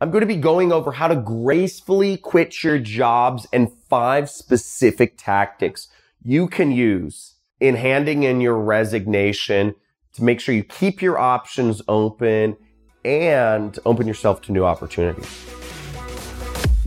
I'm going to be going over how to gracefully quit your jobs and five specific tactics you can use in handing in your resignation to make sure you keep your options open and open yourself to new opportunities.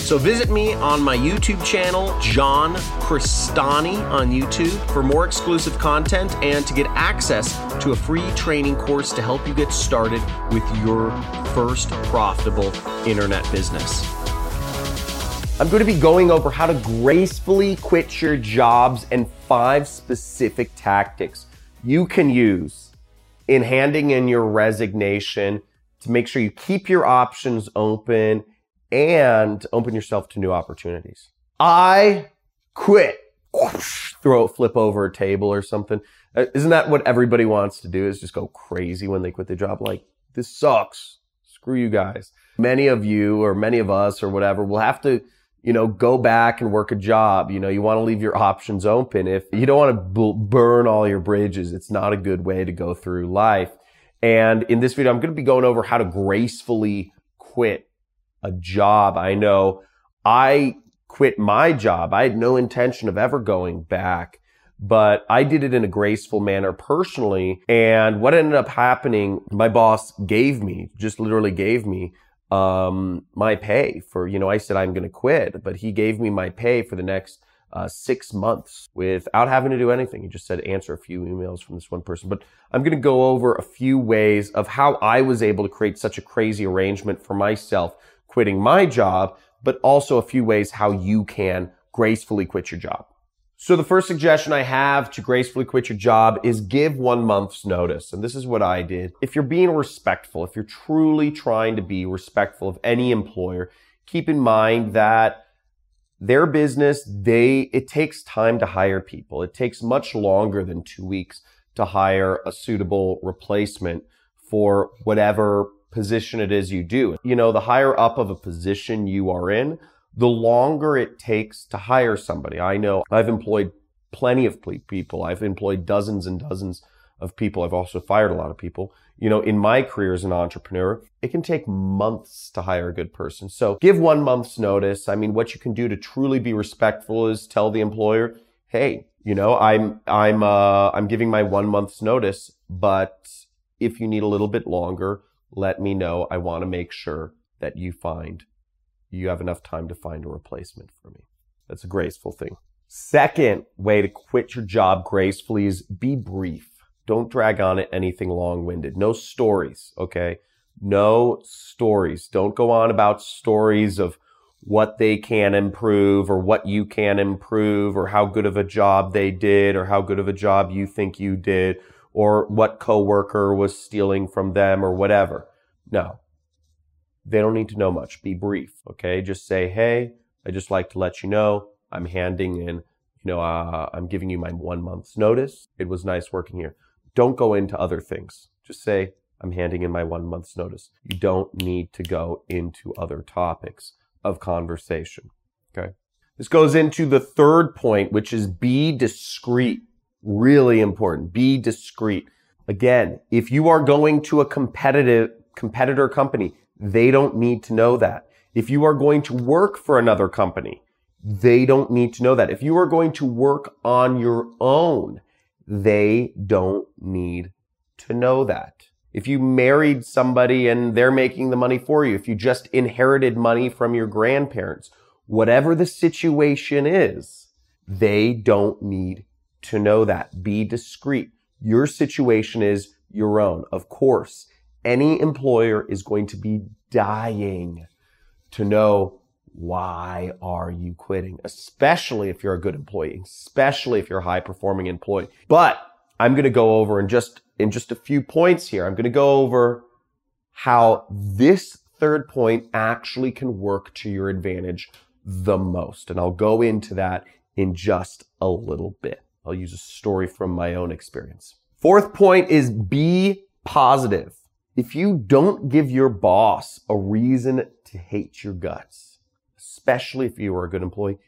So, visit me on my YouTube channel, John Crestani on YouTube, for more exclusive content and to get access to a free training course to help you get started with your first profitable internet business. I'm going to be going over how to gracefully quit your jobs and five specific tactics you can use in handing in your resignation to make sure you keep your options open and open yourself to new opportunities. I quit. Throw flip over a table or something. Uh, isn't that what everybody wants to do is just go crazy when they quit their job? Like, this sucks. Screw you guys. Many of you or many of us or whatever will have to you know, go back and work a job. You know, you want to leave your options open. If you don't want to b- burn all your bridges, it's not a good way to go through life. And in this video, I'm going to be going over how to gracefully quit a job. I know I quit my job. I had no intention of ever going back, but I did it in a graceful manner personally. And what ended up happening, my boss gave me, just literally gave me um, my pay for, you know, I said I'm going to quit, but he gave me my pay for the next uh, six months without having to do anything. He just said answer a few emails from this one person. But I'm going to go over a few ways of how I was able to create such a crazy arrangement for myself quitting my job, but also a few ways how you can gracefully quit your job. So the first suggestion I have to gracefully quit your job is give one month's notice. And this is what I did. If you're being respectful, if you're truly trying to be respectful of any employer, keep in mind that their business, they, it takes time to hire people. It takes much longer than two weeks to hire a suitable replacement for whatever position it is you do. You know, the higher up of a position you are in, the longer it takes to hire somebody. I know I've employed plenty of people. I've employed dozens and dozens of people. I've also fired a lot of people. You know, in my career as an entrepreneur, it can take months to hire a good person. So give one month's notice. I mean, what you can do to truly be respectful is tell the employer, Hey, you know, I'm, I'm, uh, I'm giving my one month's notice, but if you need a little bit longer, let me know. I want to make sure that you find you have enough time to find a replacement for me. That's a graceful thing. Second way to quit your job gracefully is be brief. Don't drag on it anything long winded. No stories, okay? No stories. Don't go on about stories of what they can improve or what you can improve or how good of a job they did or how good of a job you think you did or what coworker was stealing from them or whatever. No. They don't need to know much. Be brief. Okay. Just say, Hey, I just like to let you know I'm handing in, you know, uh, I'm giving you my one month's notice. It was nice working here. Don't go into other things. Just say, I'm handing in my one month's notice. You don't need to go into other topics of conversation. Okay. This goes into the third point, which is be discreet. Really important. Be discreet. Again, if you are going to a competitive competitor company, they don't need to know that. If you are going to work for another company, they don't need to know that. If you are going to work on your own, they don't need to know that. If you married somebody and they're making the money for you, if you just inherited money from your grandparents, whatever the situation is, they don't need to know that. Be discreet. Your situation is your own. Of course, any employer is going to be dying to know why are you quitting? Especially if you're a good employee, especially if you're a high performing employee. But I'm going to go over in just, in just a few points here. I'm going to go over how this third point actually can work to your advantage the most. And I'll go into that in just a little bit. I'll use a story from my own experience. Fourth point is be positive. If you don't give your boss a reason to hate your guts, especially if you are a good employee,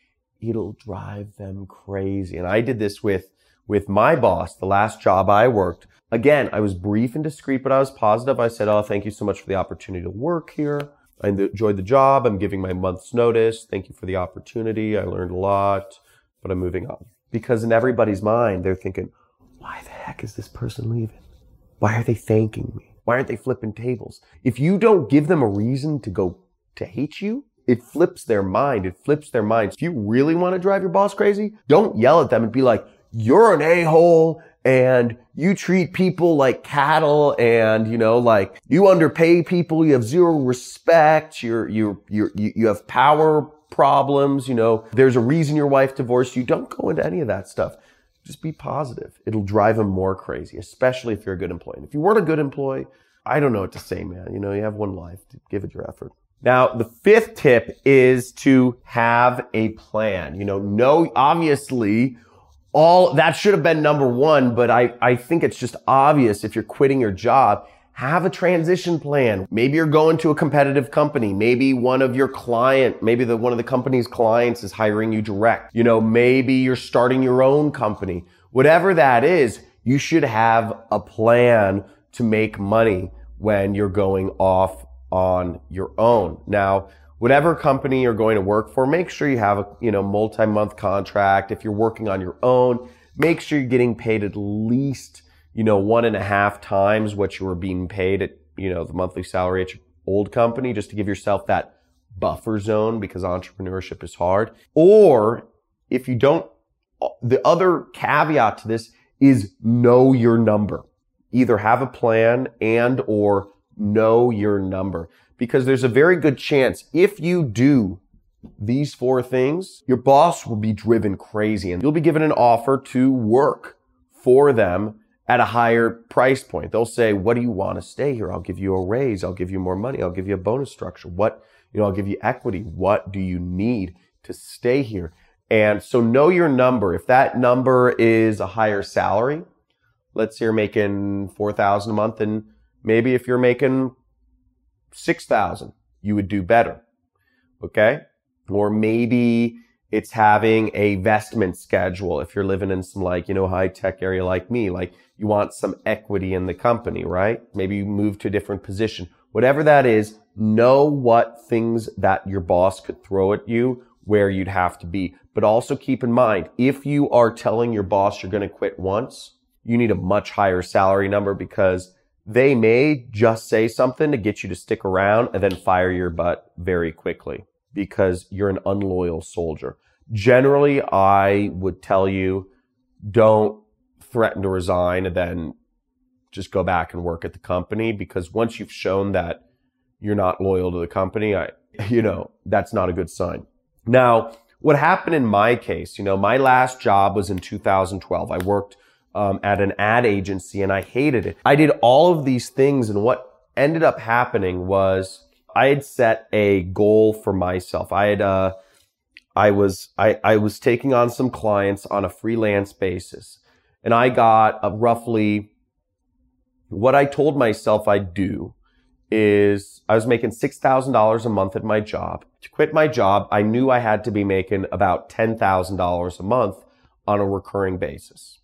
it'll drive them crazy. And I did this with, with my boss, the last job I worked. Again, I was brief and discreet, but I was positive. I said, Oh, thank you so much for the opportunity to work here. I enjoyed the job. I'm giving my month's notice. Thank you for the opportunity. I learned a lot, but I'm moving on. Because in everybody's mind, they're thinking, why the heck is this person leaving? Why are they thanking me? Why aren't they flipping tables? If you don't give them a reason to go to hate you, it flips their mind. It flips their minds. If you really want to drive your boss crazy, don't yell at them and be like, you're an a-hole and you treat people like cattle and, you know, like you underpay people. You have zero respect. You're, you're, you're, you, you have power problems. You know, there's a reason your wife divorced you. Don't go into any of that stuff. Just be positive. It'll drive them more crazy, especially if you're a good employee. And if you weren't a good employee, I don't know what to say, man. You know, you have one life. Give it your effort. Now, the fifth tip is to have a plan. You know, no, obviously, all that should have been number one, but I, I think it's just obvious if you're quitting your job, have a transition plan. Maybe you're going to a competitive company. Maybe one of your client, maybe the, one of the company's clients is hiring you direct. You know, maybe you're starting your own company. Whatever that is, you should have a plan to make money when you're going off on your own. Now, whatever company you're going to work for, make sure you have a, you know, multi-month contract. If you're working on your own, make sure you're getting paid at least, you know, one and a half times what you were being paid at, you know, the monthly salary at your old company just to give yourself that buffer zone because entrepreneurship is hard. Or if you don't, the other caveat to this is know your number. Either have a plan and or know your number because there's a very good chance if you do these four things, your boss will be driven crazy and you'll be given an offer to work for them at a higher price point. They'll say, what do you want to stay here? I'll give you a raise. I'll give you more money. I'll give you a bonus structure. What, you know, I'll give you equity. What do you need to stay here? And so know your number. If that number is a higher salary, let's say you're making 4,000 a month and Maybe if you're making 6,000, you would do better. Okay. Or maybe it's having a vestment schedule. If you're living in some like, you know, high tech area like me, like you want some equity in the company, right? Maybe you move to a different position. Whatever that is, know what things that your boss could throw at you where you'd have to be. But also keep in mind, if you are telling your boss you're going to quit once, you need a much higher salary number because they may just say something to get you to stick around and then fire your butt very quickly because you're an unloyal soldier. Generally, I would tell you don't threaten to resign and then just go back and work at the company because once you've shown that you're not loyal to the company, I, you know, that's not a good sign. Now, what happened in my case, you know, my last job was in 2012. I worked um, at an ad agency and I hated it. I did all of these things and what ended up happening was I had set a goal for myself. I had, uh, I was, I, I was taking on some clients on a freelance basis and I got a roughly what I told myself I'd do is I was making $6,000 a month at my job. To quit my job, I knew I had to be making about $10,000 a month on a recurring basis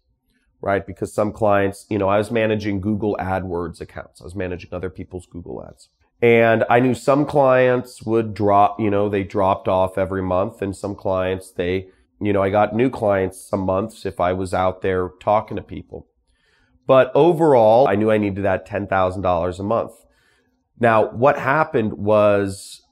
right? Because some clients, you know, I was managing Google AdWords accounts. I was managing other people's Google ads. And I knew some clients would drop, you know, they dropped off every month and some clients, they, you know, I got new clients some months if I was out there talking to people. But overall, I knew I needed that $10,000 a month. Now, what happened was,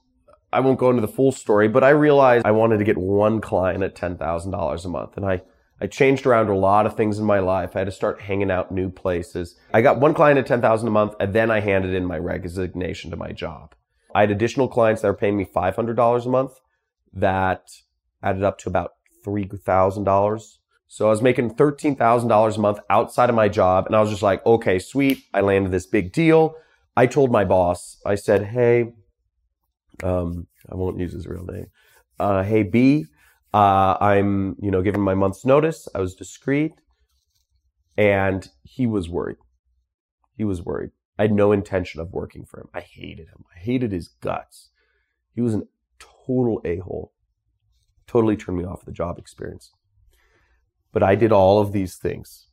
I won't go into the full story, but I realized I wanted to get one client at $10,000 a month. And I I changed around a lot of things in my life. I had to start hanging out new places. I got one client at 10,000 a month and then I handed in my resignation to my job. I had additional clients that were paying me $500 a month that added up to about $3,000. So I was making $13,000 a month outside of my job. And I was just like, okay, sweet. I landed this big deal. I told my boss, I said, Hey, um, I won't use his real name. Uh, hey, B, Uh, I'm, you know, given my month's notice. I was discreet, and he was worried. He was worried. I had no intention of working for him. I hated him. I hated his guts. He was a total a hole. Totally turned me off the job experience. But I did all of these things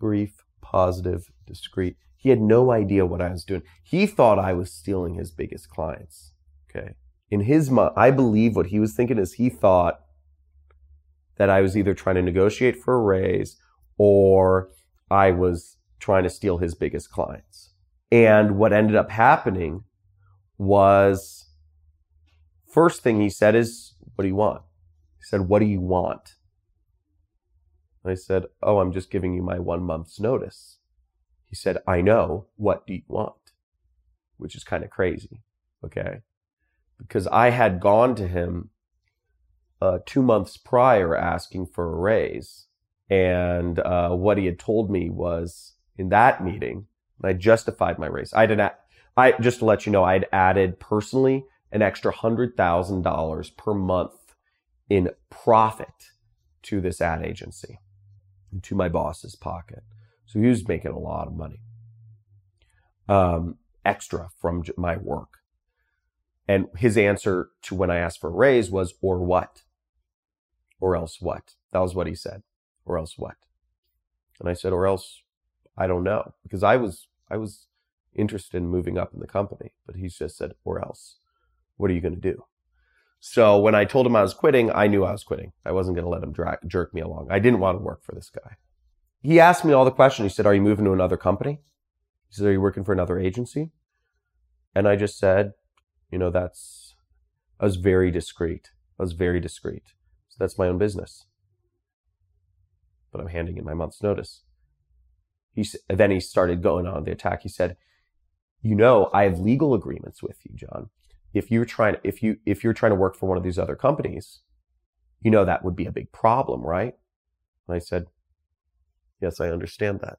brief, positive, discreet. He had no idea what I was doing. He thought I was stealing his biggest clients. Okay. In his mind, I believe what he was thinking is he thought that I was either trying to negotiate for a raise or I was trying to steal his biggest clients. And what ended up happening was first thing he said is, What do you want? He said, What do you want? I said, Oh, I'm just giving you my one month's notice. He said, I know. What do you want? Which is kind of crazy. Okay. Because I had gone to him uh, two months prior asking for a raise. And uh, what he had told me was in that meeting, I justified my raise. I didn't, I, just to let you know, I'd added personally an extra $100,000 per month in profit to this ad agency to my boss's pocket. So he was making a lot of money um, extra from my work. And his answer to when I asked for a raise was, or what? Or else what? That was what he said. Or else what? And I said, or else I don't know. Because I was, I was interested in moving up in the company, but he just said, or else. What are you going to do? So when I told him I was quitting, I knew I was quitting. I wasn't going to let him jerk me along. I didn't want to work for this guy. He asked me all the questions. He said, Are you moving to another company? He said, Are you working for another agency? And I just said, You know, that's, I was very discreet. I was very discreet. So that's my own business. But I'm handing in my month's notice. He, then he started going on the attack. He said, You know, I have legal agreements with you, John if you're trying if you if you're trying to work for one of these other companies, you know that would be a big problem, right? And I said, Yes, I understand that.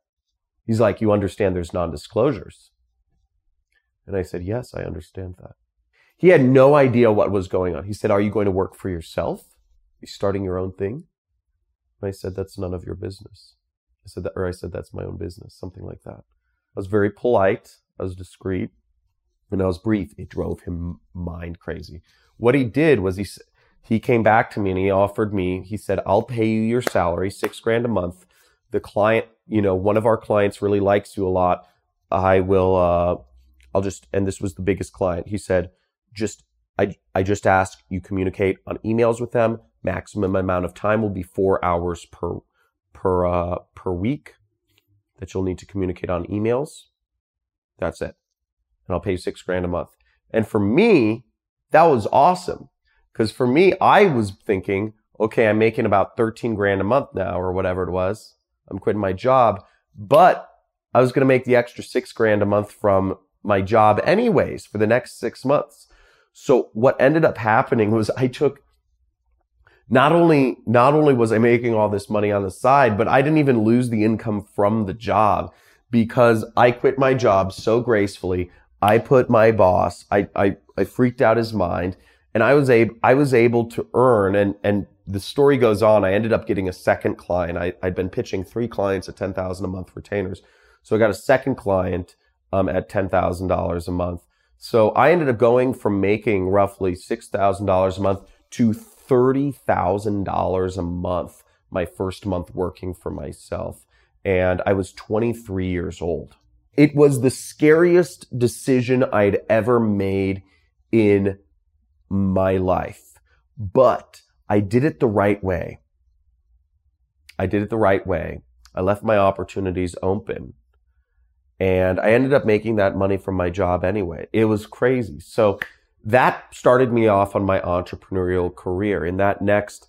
He's like, You understand there's non-disclosures. And I said, Yes, I understand that. He had no idea what was going on. He said, Are you going to work for yourself? Are you starting your own thing? And I said, That's none of your business. I said that, or I said, That's my own business, something like that. I was very polite. I was discreet and I was brief. It drove him mind crazy. What he did was he he came back to me and he offered me. He said, "I'll pay you your salary, six grand a month. The client, you know, one of our clients really likes you a lot. I will. Uh, I'll just." And this was the biggest client. He said, "Just I I just ask you communicate on emails with them. Maximum amount of time will be four hours per per uh, per week that you'll need to communicate on emails. That's it." and I'll pay six grand a month. And for me, that was awesome. Cause for me, I was thinking, okay, I'm making about 13 grand a month now or whatever it was. I'm quitting my job, but I was going to make the extra six grand a month from my job anyways for the next six months. So what ended up happening was I took not only, not only was I making all this money on the side, but I didn't even lose the income from the job because I quit my job so gracefully. I put my boss, I, I, I freaked out his mind and I was able, I was able to earn and, and the story goes on. I ended up getting a second client. I, I'd been pitching three clients at 10,000 a month retainers. So I got a second client, um, at $10,000 a month. So I ended up going from making roughly $6,000 a month to $30,000 a month my first month working for myself. And I was 23 years old. It was the scariest decision I'd ever made in my life, but I did it the right way. I did it the right way. I left my opportunities open and I ended up making that money from my job anyway. It was crazy. So that started me off on my entrepreneurial career. In that next,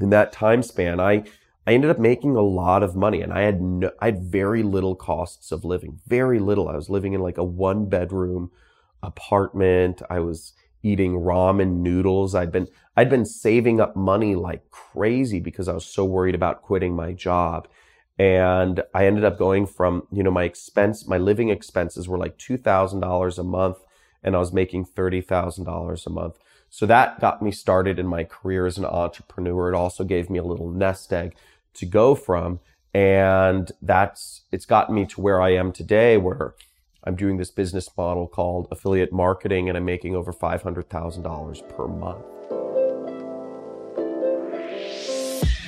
in that time span, I I ended up making a lot of money and I had no, I had very little costs of living, very little. I was living in like a one bedroom apartment. I was eating ramen noodles. I'd been I'd been saving up money like crazy because I was so worried about quitting my job. And I ended up going from, you know, my expense, my living expenses were like $2,000 a month and I was making $30,000 a month. So that got me started in my career as an entrepreneur. It also gave me a little nest egg to go from. And that's, it's gotten me to where I am today, where I'm doing this business model called affiliate marketing and I'm making over $500,000 per month.